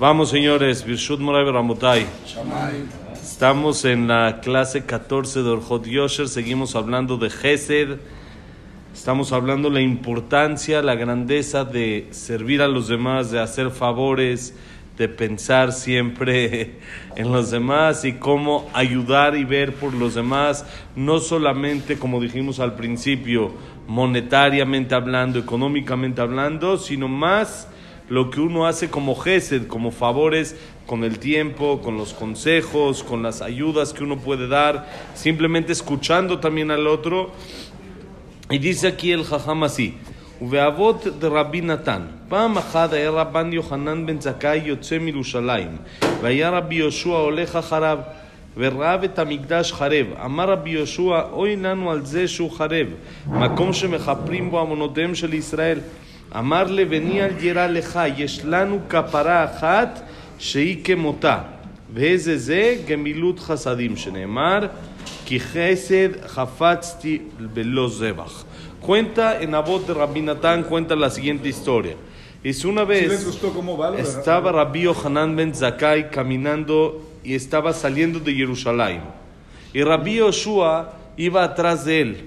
Vamos, señores, Birshut Moray Ramotai. Estamos en la clase 14 de Orjot Yosher. Seguimos hablando de Gesed. Estamos hablando de la importancia, la grandeza de servir a los demás, de hacer favores, de pensar siempre en los demás y cómo ayudar y ver por los demás, no solamente, como dijimos al principio, monetariamente hablando, económicamente hablando, sino más lo que uno hace como gesed, como favores con el tiempo, con los consejos, con las ayudas que uno puede dar, simplemente escuchando también al otro. Y dice aquí el jajam así, ובאבות דרבי נתן, פעם אחת היה רבן יוחנן בן זכאי יוצא מירושלים, והיה רבי יהושע הולך אחריו, וראה את המקדש חרב. אמר רבי יהושע, אוי לנו על זה שהוא חרב, מקום שמכפרים בו עוונותיהם של ישראל. אמר לבני אל ירא לך, יש לנו כפרה אחת שהיא כמותה. ואיזה זה? גמילות חסדים, שנאמר, כי חסד חפצתי בלא זבח. Cuenta en Abot de Rabbi Natán, cuenta la siguiente historia. Es una vez estaba Rabbi Yohanan ben Zakai caminando y estaba saliendo de Jerusalén. Y Rabbi Yoshua iba atrás de él.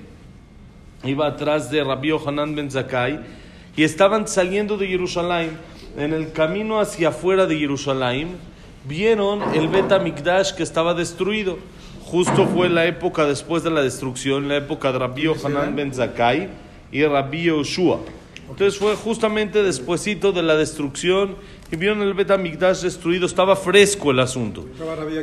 Iba atrás de Rabbi Yohanan ben Zakai y estaban saliendo de Jerusalén. En el camino hacia afuera de Jerusalén, vieron el Bet Mikdash que estaba destruido. Justo fue la época después de la destrucción, la época de Rabbi Yohanan ben Zakai y Rabbi Yoshua. Entonces fue justamente despuesito de la destrucción y vieron el Bet Mikdash destruido, estaba fresco el asunto.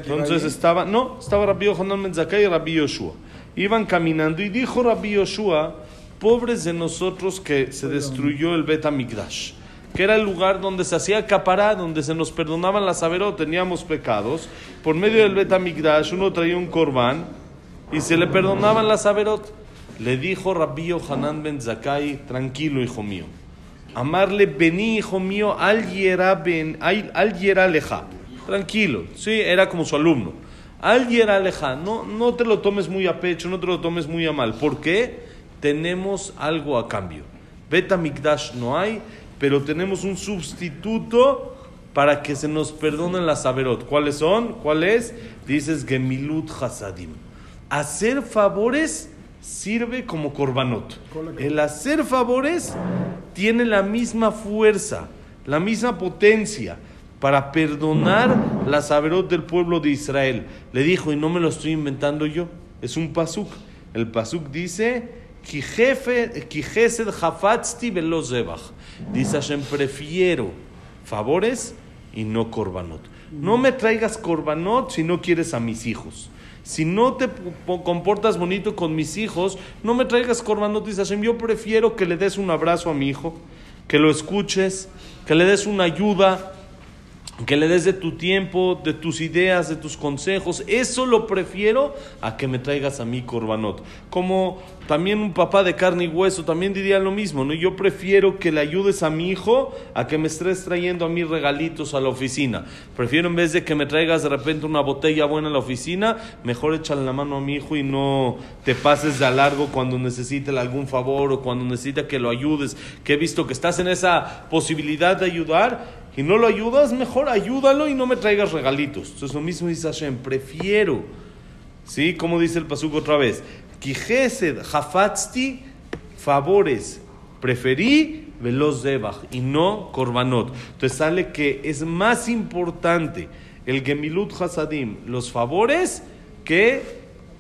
Entonces estaba, no, estaba Rabbi Yohanan ben Zakai y Rabbi Yoshua. Iban caminando y dijo Rabbi Yoshua, pobres de nosotros que se destruyó el Bet Mikdash que era el lugar donde se hacía capará, donde se nos perdonaban las averot, teníamos pecados. Por medio del Betamigdash uno traía un corbán y se le perdonaban las averot. Le dijo Rabbi Hanan ben Zakai, tranquilo hijo mío. Amarle vení hijo mío al yera ben al yera leja. Tranquilo, sí, era como su alumno. Al yera leja, no, no te lo tomes muy a pecho, no te lo tomes muy a mal. ¿Por qué? Tenemos algo a cambio. Betamigdash no hay, pero tenemos un sustituto para que se nos perdonen las averot. ¿Cuáles son? ¿Cuál es? Dices Gemilut Hasadim. Hacer favores sirve como korbanot. El hacer favores tiene la misma fuerza, la misma potencia para perdonar las averot del pueblo de Israel. Le dijo, y no me lo estoy inventando yo, es un pasuk. El pasuk dice, Dice Hashem, prefiero favores y no korbanot. No me traigas korbanot si no quieres a mis hijos. Si no te comportas bonito con mis hijos, no me traigas korbanot. Dice Hashem, yo prefiero que le des un abrazo a mi hijo, que lo escuches, que le des una ayuda, que le des de tu tiempo, de tus ideas, de tus consejos. Eso lo prefiero a que me traigas a mí corbanot. Como también un papá de carne y hueso también diría lo mismo, ¿no? Yo prefiero que le ayudes a mi hijo a que me estés trayendo a mí regalitos a la oficina. Prefiero en vez de que me traigas de repente una botella buena a la oficina, mejor échale la mano a mi hijo y no te pases de a largo cuando necesite algún favor o cuando necesita que lo ayudes. Que he visto que estás en esa posibilidad de ayudar y no lo ayudas, mejor ayúdalo y no me traigas regalitos. Entonces lo mismo dice Hashem, prefiero, ¿sí? Como dice el Pasuk otra vez, Kijesed hafatzti, favores, preferí veloz debach y no korbanot. Entonces sale que es más importante el Gemilut Hasadim, los favores, que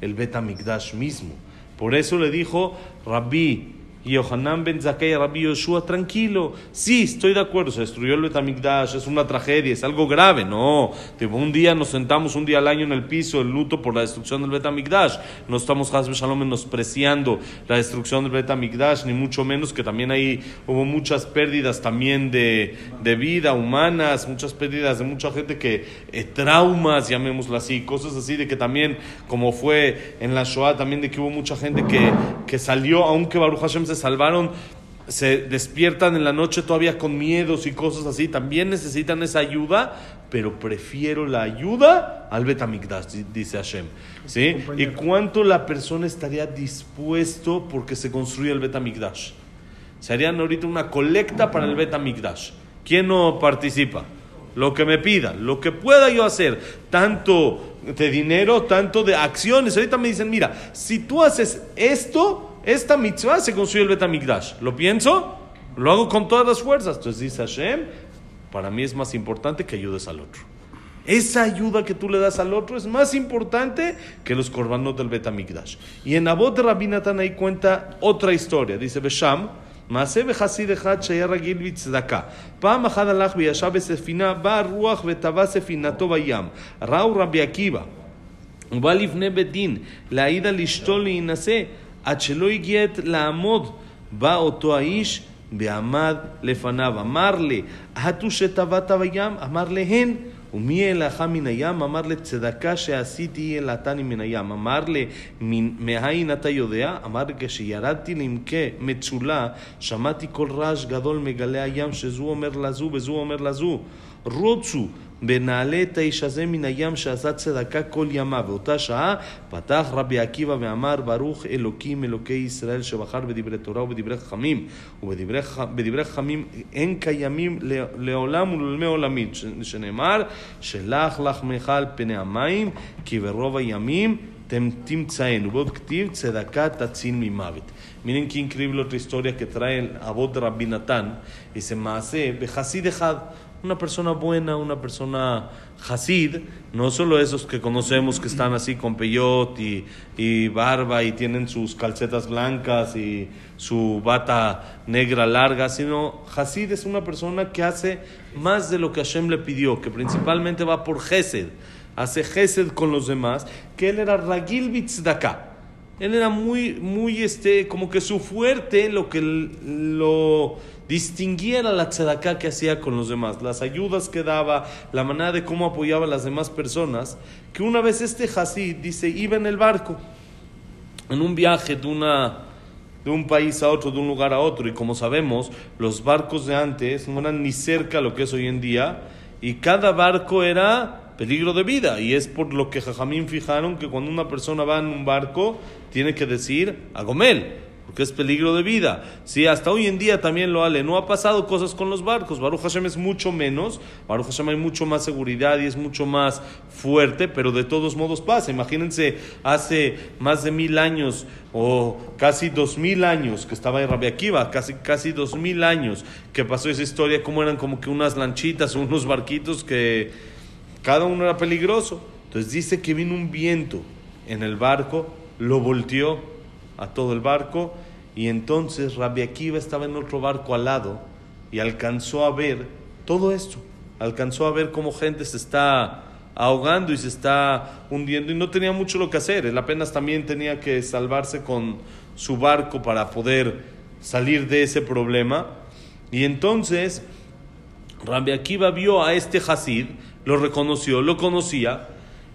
el Betamigdash mismo. Por eso le dijo Rabbi Yohanan ben Zakei, Rabbi Yoshua, tranquilo. Sí, estoy de acuerdo, se destruyó el Betamigdash, es una tragedia, es algo grave. No, un día nos sentamos un día al año en el piso, el luto por la destrucción del Betamigdash. No estamos, Hasbe Shalom, menospreciando la destrucción del Betamigdash, ni mucho menos que también ahí hubo muchas pérdidas también de, de vida humanas, muchas pérdidas de mucha gente que, eh, traumas, llamémoslo así, cosas así, de que también, como fue en la Shoah, también de que hubo mucha gente que, que salió, aunque Baruch Hashem se salvaron, se despiertan en la noche todavía con miedos y cosas así, también necesitan esa ayuda, pero prefiero la ayuda al Betamigdash, dice Hashem. ¿Sí? ¿Y cuánto la persona estaría dispuesto porque se construye el Betamigdash? Se harían ahorita una colecta para el Betamigdash. ¿Quién no participa? lo que me pida, lo que pueda yo hacer, tanto de dinero, tanto de acciones. Ahorita me dicen, mira, si tú haces esto, esta mitzvah se construye el Betamigdash. ¿Lo pienso? Lo hago con todas las fuerzas. Entonces dice Hashem, para mí es más importante que ayudes al otro. Esa ayuda que tú le das al otro es más importante que los korbanot del Betamigdash. Y en Abot de Rabbi Natan ahí cuenta otra historia. Dice Besham, מעשה בחסיד אחד שהיה רגיל בצדקה. פעם אחת הלך וישב בספינה, באה רוח וטבע ספינתו בים. ראו רבי עקיבא. הוא בא לפני בית דין להעיד על אשתו להינשא, עד שלא הגיע עת לעמוד. בא אותו האיש ועמד לפניו. אמר לי, הטו שטבעת בים? אמר להן. ומי העלך מן הים? אמר לצדקה שעשיתי העלתני מן הים. אמר לי, מאין אתה יודע? אמר כשירדתי לעמקי מצולה, שמעתי קול רעש גדול מגלי הים, שזו אומר לזו וזו אומר לזו. רוצו ונעלה את האיש הזה מן הים שעשה צדקה כל ימה. באותה שעה פתח רבי עקיבא ואמר ברוך אלוקים אלוקי ישראל שבחר בדברי תורה ובדברי חכמים ובדברי חכמים אין קיימים לעולם ולעולמי עולמים שנאמר שלח לחמך על פני המים כי ברוב הימים תמצאנו. ועוד כתיב צדקה תציל ממוות. Increíble otra historia que trae el Abot de Rabbi Natán. Dice, Maase, Bejasid Ejad, una persona buena, una persona Hasid, no solo esos que conocemos que están así con peyot y, y, barba y tienen sus calcetas blancas y su bata negra larga, sino Hasid es una persona que hace más de lo que Hashem le pidió, que principalmente va por Gesed, hace Gesed con los demás, que él era Ragil Bitzdaka. Él era muy, muy, este, como que su fuerte, lo que lo distinguiera la tzedakah que hacía con los demás, las ayudas que daba, la manera de cómo apoyaba a las demás personas, que una vez este Hasid dice, iba en el barco, en un viaje de, una, de un país a otro, de un lugar a otro, y como sabemos, los barcos de antes no eran ni cerca a lo que es hoy en día, y cada barco era peligro de vida, y es por lo que Jajamín fijaron que cuando una persona va en un barco, tiene que decir a Gomel, porque es peligro de vida. Sí, hasta hoy en día también lo ale. No ha pasado cosas con los barcos. Baruch Hashem es mucho menos. Baruch Hashem hay mucho más seguridad y es mucho más fuerte, pero de todos modos pasa. Imagínense, hace más de mil años o casi dos mil años que estaba en Rabia Akiva, casi, casi dos mil años que pasó esa historia, como eran como que unas lanchitas, unos barquitos que cada uno era peligroso. Entonces dice que vino un viento en el barco, lo volteó a todo el barco y entonces Rabbi Akiva estaba en otro barco al lado y alcanzó a ver todo esto, alcanzó a ver cómo gente se está ahogando y se está hundiendo y no tenía mucho lo que hacer, él apenas también tenía que salvarse con su barco para poder salir de ese problema. Y entonces Rabbi Akiva vio a este Hasid, lo reconoció, lo conocía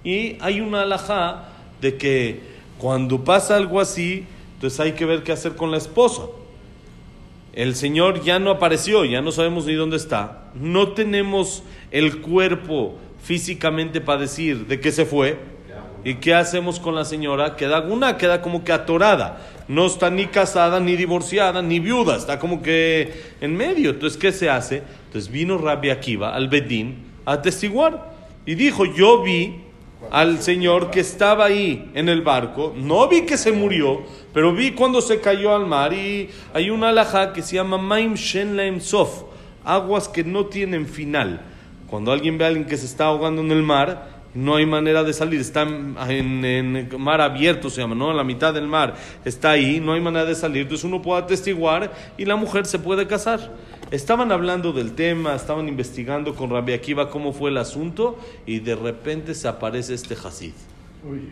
y hay una alajá de que cuando pasa algo así, entonces hay que ver qué hacer con la esposa. El Señor ya no apareció, ya no sabemos ni dónde está. No tenemos el cuerpo físicamente para decir de qué se fue. ¿Y qué hacemos con la señora? Queda una, queda como que atorada. No está ni casada, ni divorciada, ni viuda. Está como que en medio. Entonces, ¿qué se hace? Entonces vino Rabbi Akiva al Bedín atestiguar. Y dijo, yo vi al señor que estaba ahí en el barco. No vi que se murió, pero vi cuando se cayó al mar y hay una alhaja que se llama Maim Shen Laem Sof, aguas que no tienen final. Cuando alguien ve a alguien que se está ahogando en el mar, no hay manera de salir, está en, en, mar abierto, se llama, ¿no? En la mitad del mar, está ahí, no hay manera de salir, entonces uno puede atestiguar y la mujer se puede casar. Estaban hablando del tema, estaban investigando con Rabbi Akiva cómo fue el asunto y de repente se aparece este Hasid,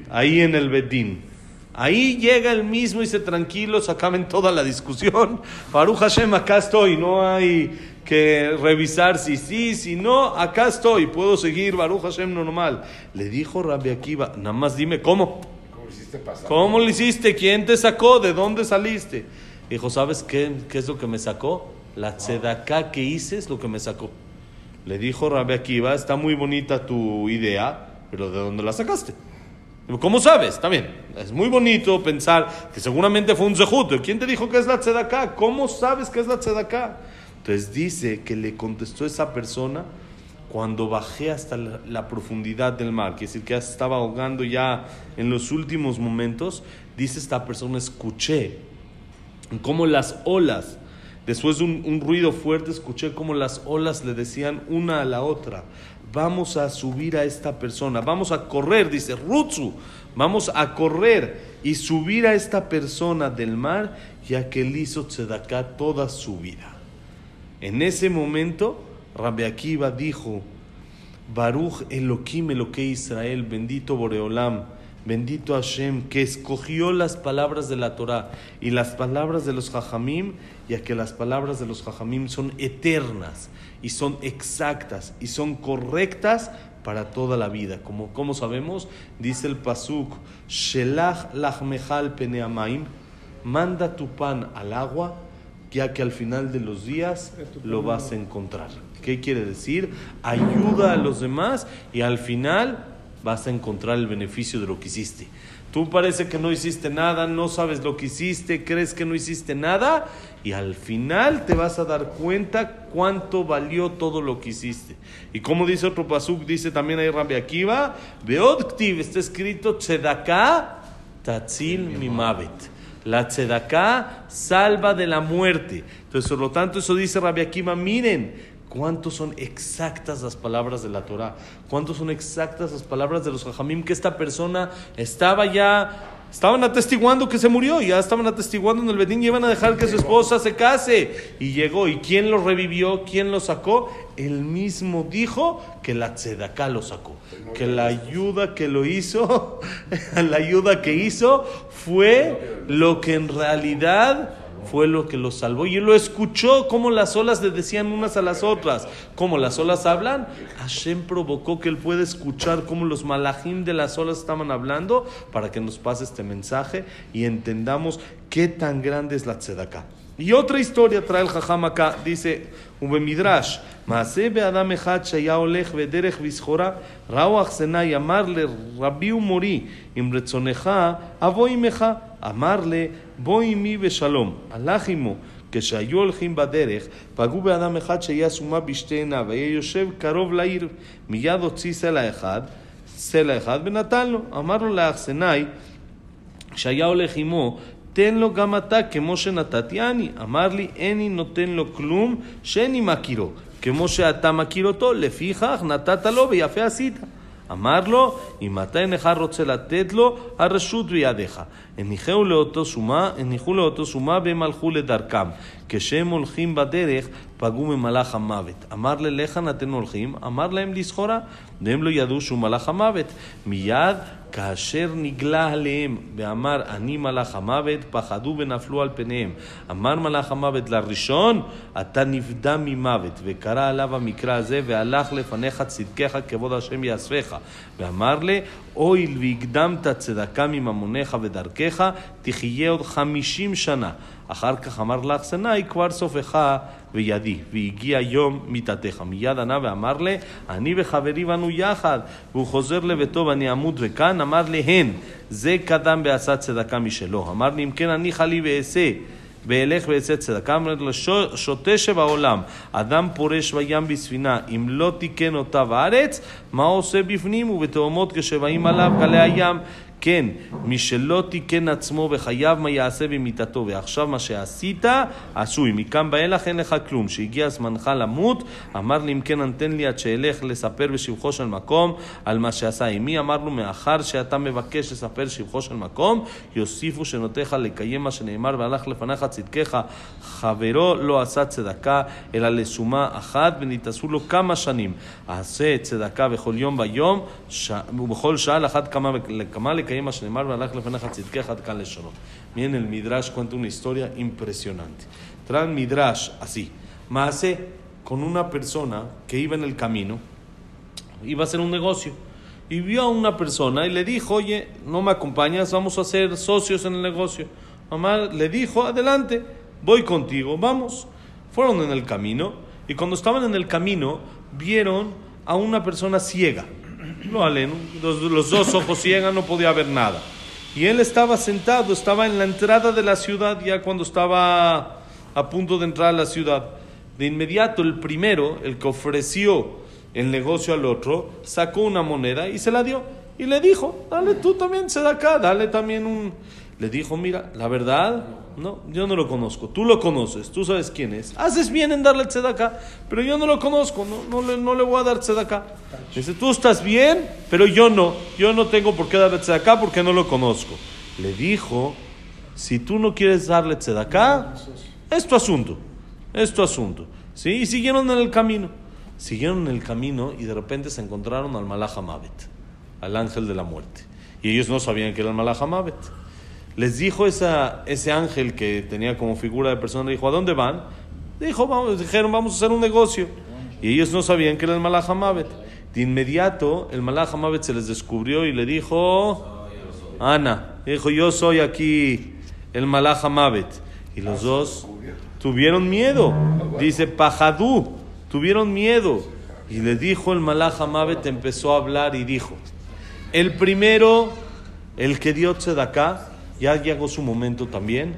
ahí en el Bedín. Ahí llega el mismo y se tranquilo, se acaben toda la discusión. Baruch Hashem, acá estoy, no hay que revisar si sí, si no, acá estoy, puedo seguir Baruch Hashem normal. Le dijo Rabbi Akiva, nada más dime cómo. ¿Cómo, hiciste ¿Cómo lo hiciste? ¿Quién te sacó? ¿De dónde saliste? Dijo, ¿sabes qué, qué es lo que me sacó? La tzedaká que hice es lo que me sacó. Le dijo Rabbi Akiva, está muy bonita tu idea, pero ¿de dónde la sacaste? ¿Cómo sabes? También. Es muy bonito pensar que seguramente fue un zehut. ¿Quién te dijo que es la tzedaká? ¿Cómo sabes que es la tzedaká? Entonces dice que le contestó esa persona cuando bajé hasta la, la profundidad del mar, que es decir, que ya estaba ahogando ya en los últimos momentos, dice esta persona, escuché cómo las olas, después de un, ruido fuerte, escuché cómo las olas le decían una a la otra, vamos a subir a esta persona, vamos a correr, dice Rutsu, vamos a correr y subir a esta persona del mar, ya que él hizo tzedaká toda su vida. En ese momento, Rabbi Akiva dijo, Baruch Elohim Eloquei Israel, bendito Boreolam, bendito Hashem, que escogió las palabras de la Torah y las palabras de los Jajamim, ya que las palabras de los Jajamim son eternas y son exactas y son correctas para toda la vida. Como, como sabemos, dice el Pasuk, Shelach lachmechal peneamaim, manda tu pan al agua, ya que al final de los días lo vas a encontrar. ¿Qué quiere decir? Ayuda a los demás y al final vas a encontrar el beneficio de lo que hiciste. Tú parece que no hiciste nada, no sabes lo que hiciste, crees que no hiciste nada y al final te vas a dar cuenta cuánto valió todo lo que hiciste. Y como dice otro pasuk, dice también ahí Rabbi Akiva, Beodktiv, está escrito Tzedaká Tatzil Mimavet. La Tzedaká salva de la muerte. Entonces, por lo tanto, eso dice Rabbi Akiva, miren, cuánto son exactas las palabras de la Torah, cuánto son exactas las palabras de los Jajamim, que esta persona estaba ya, estaban atestiguando que se murió, ya estaban atestiguando en el Bedín y iban a dejar que su esposa se case. Y llegó, ¿y quién lo revivió? ¿Quién lo sacó? Él mismo dijo que la Tzedaká lo sacó, que la ayuda que lo hizo, la ayuda que hizo fue lo que en realidad fue lo que lo salvó. Y él lo escuchó como las olas le decían unas a las otras. Como las olas hablan, Hashem provocó que él pueda escuchar cómo los malajim de las olas estaban hablando para que nos pase este mensaje y entendamos qué tan grande es la tzedakah. Y otra historia trae el Jajam acá, dice ובמדרש, מעשה באדם אחד שהיה הולך בדרך וסחורה, ראו אכסנאי, אמר לרבי ומורי, אם רצונך, אבוא עמך. אמר לה, בוא עמי בשלום. הלך עמו. כשהיו הולכים בדרך, פגעו באדם אחד שהיה סומה בשתי עיניו, היה יושב קרוב לעיר. מיד הוציא סלע אחד, סלע אחד, ונתן לו. אמר לו לאכסנאי, כשהיה הולך עמו, תן לו גם אתה כמו שנתתי אני. אמר לי, איני נותן לו כלום שאיני מכירו. כמו שאתה מכיר אותו, לפיכך נתת לו ויפה עשית. אמר לו, אם אתה אינך רוצה לתת לו, הרשות בידיך. הניחו לאותו שומה, הניחו לאותו שומה והם הלכו לדרכם. כשהם הולכים בדרך, פגעו ממלאך המוות. אמר ללך אתם הולכים? אמר להם לסחורה. והם לא ידעו שהוא מלאך המוות. מיד כאשר נגלה עליהם ואמר אני מלאך המוות, פחדו ונפלו על פניהם. אמר מלאך המוות לראשון, אתה נפדה ממוות, וקרא עליו המקרא הזה, והלך לפניך צדקך כבוד השם יאספך. ואמר לי, הואיל והקדמת צדקה מממונך ודרכך, תחיה עוד חמישים שנה. אחר כך אמר לאכסנאי, כבר סופך וידי, והגיע יום מיתתך. מיד ענה ואמר לי, אני וחברי באנו יחד, והוא חוזר לביתו ואני אמות וכאן, אמר להן, זה קדם בעשה צדקה משלו. אמר לי, אם כן הניחה לי ואעשה. ואלך ואעשה צדקה, אמרת לו, שוטה שבעולם, אדם פורש בים בספינה, אם לא תיקן אותה בארץ, מה עושה בפנים ובתאומות כשבאים עליו גלי הים? כן, מי שלא תיקן עצמו בחייו מה יעשה במיתתו, ועכשיו מה שעשית, עשוי. מכאן ואילך אין לך כלום. שהגיע זמנך למות, אמר לי אם כן נתן לי עד שאלך לספר בשבחו של מקום על מה שעשה עמי. אמר לו מאחר שאתה מבקש לספר שבחו של מקום, יוסיפו שנותיך לקיים מה שנאמר והלך לפניך צדקך. חברו לא עשה צדקה, אלא לשומה אחת, ונתעשו לו כמה שנים. עשה צדקה בכל יום ויום, ש... ובכל שעה לאחת כמה וכמה לקיים Miren, el Midrash cuenta una historia impresionante. Traen Midrash así. Maase con una persona que iba en el camino, iba a hacer un negocio. Y vio a una persona y le dijo, oye, no me acompañas, vamos a ser socios en el negocio. Mamá le dijo, adelante, voy contigo, vamos. Fueron en el camino y cuando estaban en el camino vieron a una persona ciega lo aleno, los, los dos ojos ciegan, no podía ver nada. Y él estaba sentado, estaba en la entrada de la ciudad, ya cuando estaba a punto de entrar a la ciudad. De inmediato, el primero, el que ofreció el negocio al otro, sacó una moneda y se la dio. Y le dijo, dale tú también, se da acá, dale también un... Le dijo, mira, la verdad, no, yo no lo conozco, tú lo conoces, tú sabes quién es. Haces bien en darle tzedakah, pero yo no lo conozco, no, no, le, no le voy a dar tzedakah. Dice, tú estás bien, pero yo no, yo no tengo por qué darle tzedakah porque no lo conozco. Le dijo, si tú no quieres darle tzedakah, es tu asunto, es tu asunto. ¿Sí? Y siguieron en el camino. Siguieron en el camino y de repente se encontraron al Malach Mavet, al ángel de la muerte. Y ellos no sabían que era el Malach Mavet. Les dijo ese ángel que tenía como figura de persona, dijo, ¿a dónde van? Dijo, dijeron, vamos a hacer un negocio. Y ellos no sabían que era el Malach Mavet. De inmediato, el Malach Mavet se les descubrió y le dijo, Ana, dijo, yo soy aquí el Malach Mavet. Y los dos tuvieron miedo. Dice, Pajadú, tuvieron miedo. Y le dijo el Malach Mavet, empezó a hablar y dijo, el primero, el que dio acá ya llegó su momento también,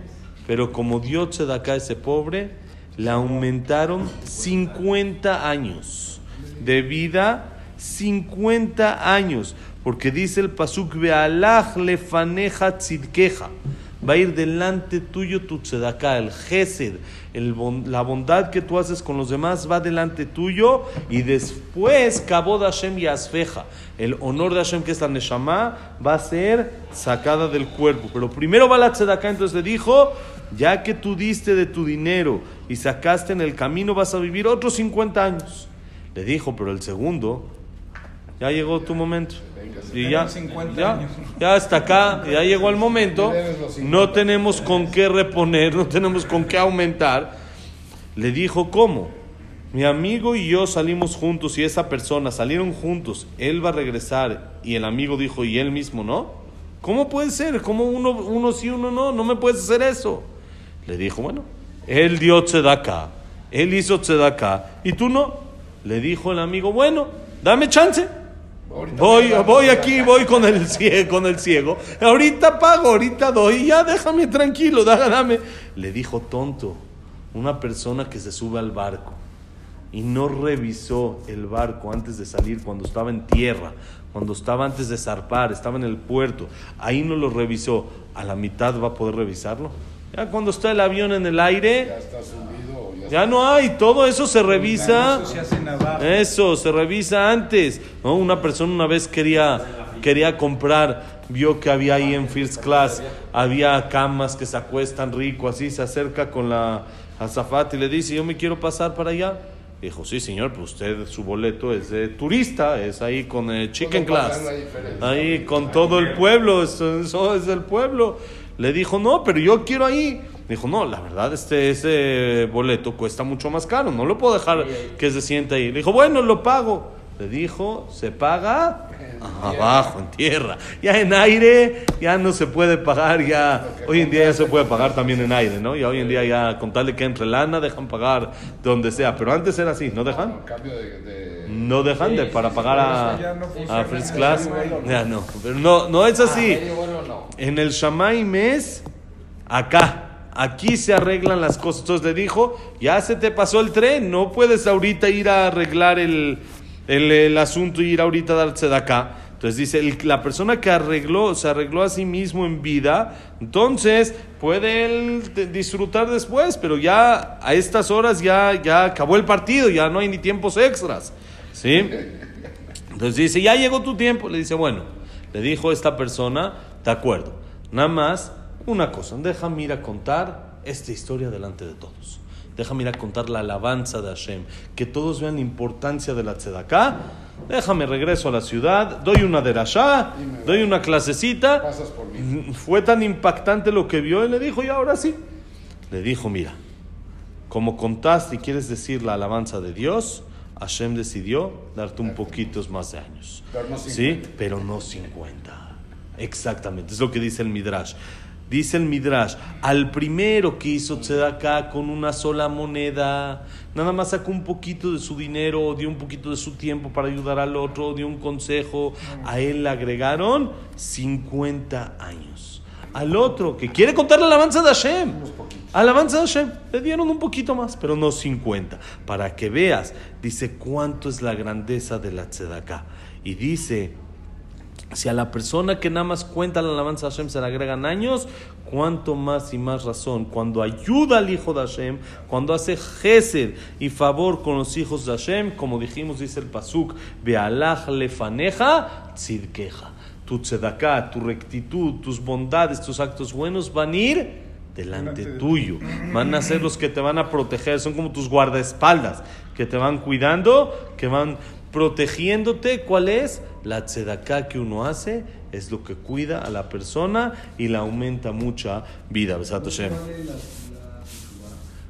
pero como dio acá ese pobre, le aumentaron 50 años de vida, 50 años, porque dice el pasuk, Bealach lefaneja tzidkeja va a ir delante tuyo tu tzedaká, el gesed, la bondad que tú haces con los demás va delante tuyo y después kabod Hashem y asfeja, el honor de Hashem que es la neshama va a ser sacada del cuerpo, pero primero va la tzedaká, entonces le dijo, ya que tú diste de tu dinero y sacaste en el camino vas a vivir otros 50 años. Le dijo, pero el segundo, ya llegó tu momento. Y ya, ya, ya hasta acá, ya llegó el momento, no tenemos con qué reponer, no tenemos con qué aumentar. Le dijo, ¿cómo? Mi amigo y yo salimos juntos y esa persona salieron juntos, él va a regresar y el amigo dijo, ¿y él mismo no? ¿Cómo puede ser? ¿Cómo uno, uno sí, uno no? No me puedes hacer eso. Le dijo, bueno, él dio tzedakah, él hizo tzedakah y tú no. Le dijo el amigo, bueno, dame chance. Voy, voy aquí, voy con el, ciego, con el ciego. Ahorita pago, ahorita doy. Ya déjame tranquilo, dame. Le dijo tonto, una persona que se sube al barco y no revisó el barco antes de salir, cuando estaba en tierra, cuando estaba antes de zarpar, estaba en el puerto. Ahí no lo revisó. A la mitad va a poder revisarlo. Ya cuando está el avión en el aire, ya está ya no hay, todo eso se revisa. Eso se revisa antes. ¿no? Una persona una vez quería, quería comprar, vio que había ahí en First Class, había camas que se acuestan rico, así se acerca con la azafata y le dice, yo me quiero pasar para allá. Dijo, sí, señor, pues usted, su boleto es de turista, es ahí con el Chicken Class. Ahí con todo el pueblo, eso, eso es del pueblo. Le dijo, no, pero yo quiero ahí. Dijo, no, la verdad, este, ese boleto cuesta mucho más caro, no lo puedo dejar que se sienta ahí. Le dijo, bueno, lo pago. Le dijo, se paga abajo, en tierra. Ya en aire, ya no se puede pagar, ya. Hoy en día ya se puede pagar también en aire, ¿no? Ya hoy en día ya, con tal de que entre lana, dejan pagar donde sea. Pero antes era así, ¿no dejan? No dejan de, para pagar a, a First Class. Ya no, pero no, no es así. Ah, en el Shamay mes, acá aquí se arreglan las cosas. Entonces le dijo, ya se te pasó el tren, no puedes ahorita ir a arreglar el, el, asunto y ir ahorita a darse de acá. Entonces dice, la persona que arregló, se arregló a sí mismo en vida, entonces puede él disfrutar después, pero ya a estas horas ya, ya acabó el partido, ya no hay ni tiempos extras. ¿Sí? Entonces dice, ya llegó tu tiempo. Le dice, bueno, le dijo esta persona, de acuerdo, nada más una cosa, déjame ir a contar esta historia delante de todos. Déjame ir a contar la alabanza de Hashem, que todos vean la importancia de la tzedakah. Déjame regreso a la ciudad, doy una derashá, doy una clasecita. Fue tan impactante lo que vio y le dijo, y ahora sí. Le dijo, mira, como contaste y quieres decir la alabanza de Dios, Hashem decidió darte un poquito más de años. ¿Sí? Pero no 50. Exactamente, es lo que dice el Midrash. Dice el Midrash, al primero que hizo tzedakah con una sola moneda, nada más sacó un poquito de su dinero, dio un poquito de su tiempo para ayudar al otro, dio un consejo, a él le agregaron 50 años. Al otro que quiere contar la alabanza de Hashem, Alabanza a Hashem. Le dieron un poquito más, pero no 50. Para que veas, dice cuánto es la grandeza de la tzedaká. Y dice, si a la persona que nada más cuenta la alabanza a Hashem se le agregan años, cuánto más y más razón. Cuando ayuda al hijo de Hashem, cuando hace gesed y favor con los hijos de Hashem, como dijimos, dice el Pasuk, Bealach lefaneja tzidkeja. Tu tzedaká, tu rectitud, tus bondades, tus actos buenos van a ir delante tuyo. Van a ser los que te van a proteger, son como tus guardaespaldas, que te van cuidando, que van protegiéndote. ¿Cuál es? La tzedaká que uno hace es lo que cuida a la persona y le aumenta mucha vida. Besato Shem.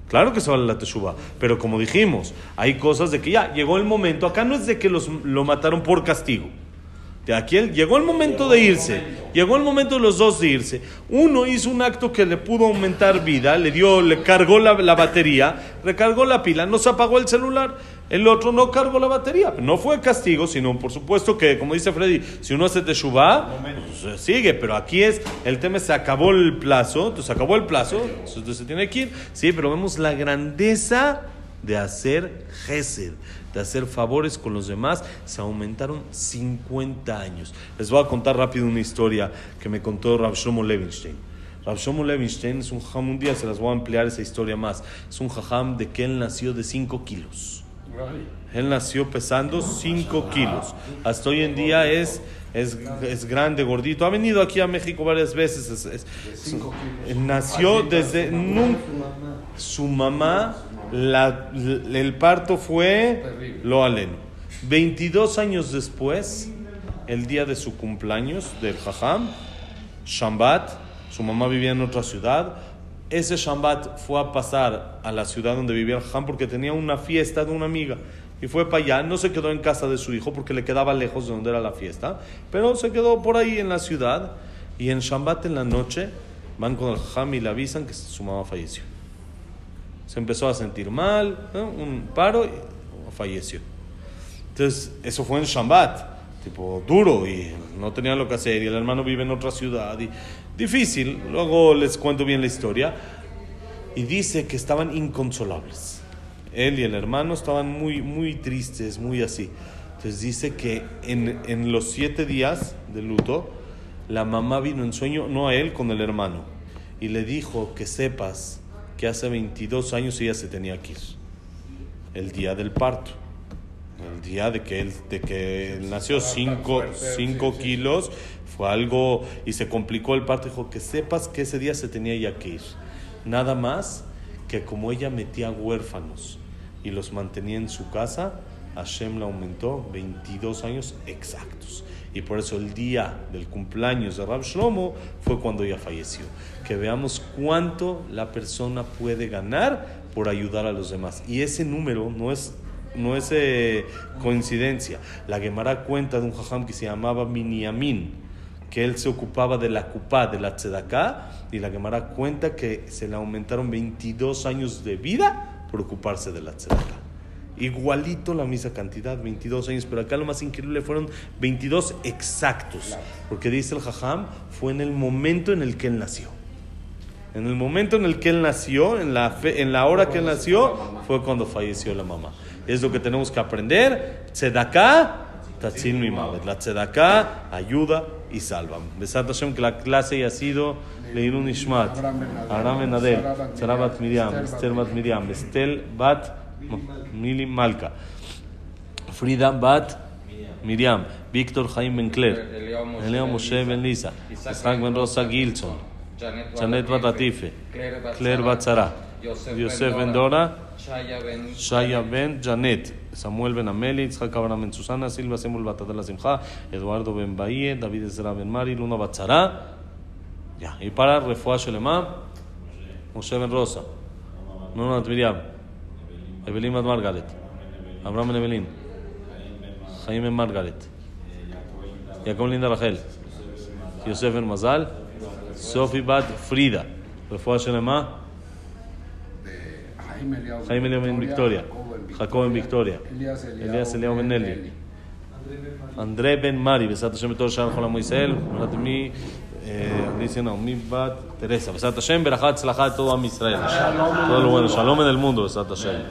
Claro que se vale la teshuva, pero como dijimos, hay cosas de que ya llegó el momento. Acá no es de que los, lo mataron por castigo. De aquí llegó el momento de irse. Llegó el momento de los dos de irse. Uno hizo un acto que le pudo aumentar vida, le dio, le cargó la, la batería, recargó la pila, no se apagó el celular. El otro no cargó la batería. No fue castigo, sino por supuesto que, como dice Freddy, si uno hace teshuva, pues, sigue. Pero aquí es, el tema se acabó el plazo, entonces acabó el plazo, entonces se tiene que ir. Sí, pero vemos la grandeza de hacer gesed, de hacer favores con los demás, se aumentaron 50 años. Les voy a contar rápido una historia que me contó Rav Shlomo Levinstein. Rav Levinstein es un jajam, un día se las voy a ampliar esa historia más. Es un jajam de que él nació de 5 kilos. Él nació pesando 5 kilos. Hasta hoy en día es, es, es, grande, gordito. Ha venido aquí a México varias veces. Es, es, nació desde... Nunca, su mamá la, el parto fue lo aleno. 22 años después, el día de su cumpleaños del Jajam, Shambat, su mamá vivía en otra ciudad. Ese Shambat fue a pasar a la ciudad donde vivía el Jajam porque tenía una fiesta de una amiga. Y fue para allá, no se quedó en casa de su hijo porque le quedaba lejos de donde era la fiesta, pero se quedó por ahí en la ciudad. Y en Shambat en la noche van con el Jajam y le avisan que su mamá falleció se empezó a sentir mal, un paro y falleció. Entonces, eso fue en Shambat, tipo duro y no tenía lo que hacer y el hermano vive en otra ciudad y difícil. Luego les cuento bien la historia. Y dice que estaban inconsolables. Él y el hermano estaban muy, muy tristes, muy así. Entonces dice que en, en los siete días de luto, la mamá vino en sueño, no a él, con el hermano. Y le dijo que sepas que hace 22 años ella se tenía que ir. El día del parto. El día de que él, de que él nació 5 kilos, fue algo y se complicó el parto. Dijo que sepas que ese día se tenía ya que ir. Nada más que como ella metía huérfanos y los mantenía en su casa, Hashem la aumentó 22 años exactos. Y por eso el día del cumpleaños de Rab Shlomo fue cuando ella falleció. Que veamos cuánto la persona puede ganar por ayudar a los demás. Y ese número no es, no es eh, coincidencia. La Gemara cuenta de un jajam que se llamaba Miniamin, que él se ocupaba de la cupá, de la tzedaká, y la Gemara cuenta que se le aumentaron 22 años de vida por ocuparse de la tzedaká. Igualito la misma cantidad, 22 años, pero acá lo más increíble fueron 22 exactos, porque dice el Jajam, fue en el momento en el que él nació. En el momento en el que él nació, en la, fe, en la hora que él nació, fue cuando falleció la mamá. Es lo que tenemos que aprender. Tzedaká, tatzin y mavet. La tzedaká ayuda y salva. Besat Hashem que la clase haya sido Leirun Ishmat, Aram Benadel, Sarabat Miriam, Esther Bat Miriam, Estel Bat Mili Malka, Frida Bat Miriam, Víctor Jaime Bencler, Eleo Moshe Ben Lisa, Isaac Ben Rosa Gilson, Janet Bat Latife, Claire Bat Zara, Yosef Ben Dora, Shaya Ben Janet, Samuel Ben Ameli, Itzhak Abraham Ben Susana, Silva Semul Bat Adela Simcha, Eduardo Ben Bahie, David Ezra Ben Mari, Luna Bat Zara. Ya, y para Refuah Shelema, Moshe Ben Rosa, Nona Miriam. Evelyn Mat Margaret, Abraham Ben Evelyn, Jaime Ben Margaret, Jacob Linda Rachel, Yosef Ben Mazal, Sophie Bat Frida, Refuah Shelema, Jaime Leo Ben Victoria, Jacob Ben Victoria, Elias Eliao Ben Nelly, André Ben Mari, Besat Hashem Betor Shalom Jolam Moisel, Ratmi, Eh, dice Naomi Bat Teresa. Besat Hashem, Berajat Tzlajat, todo a Israel. Todo lo bueno. Shalom en el mundo, Besat Hashem.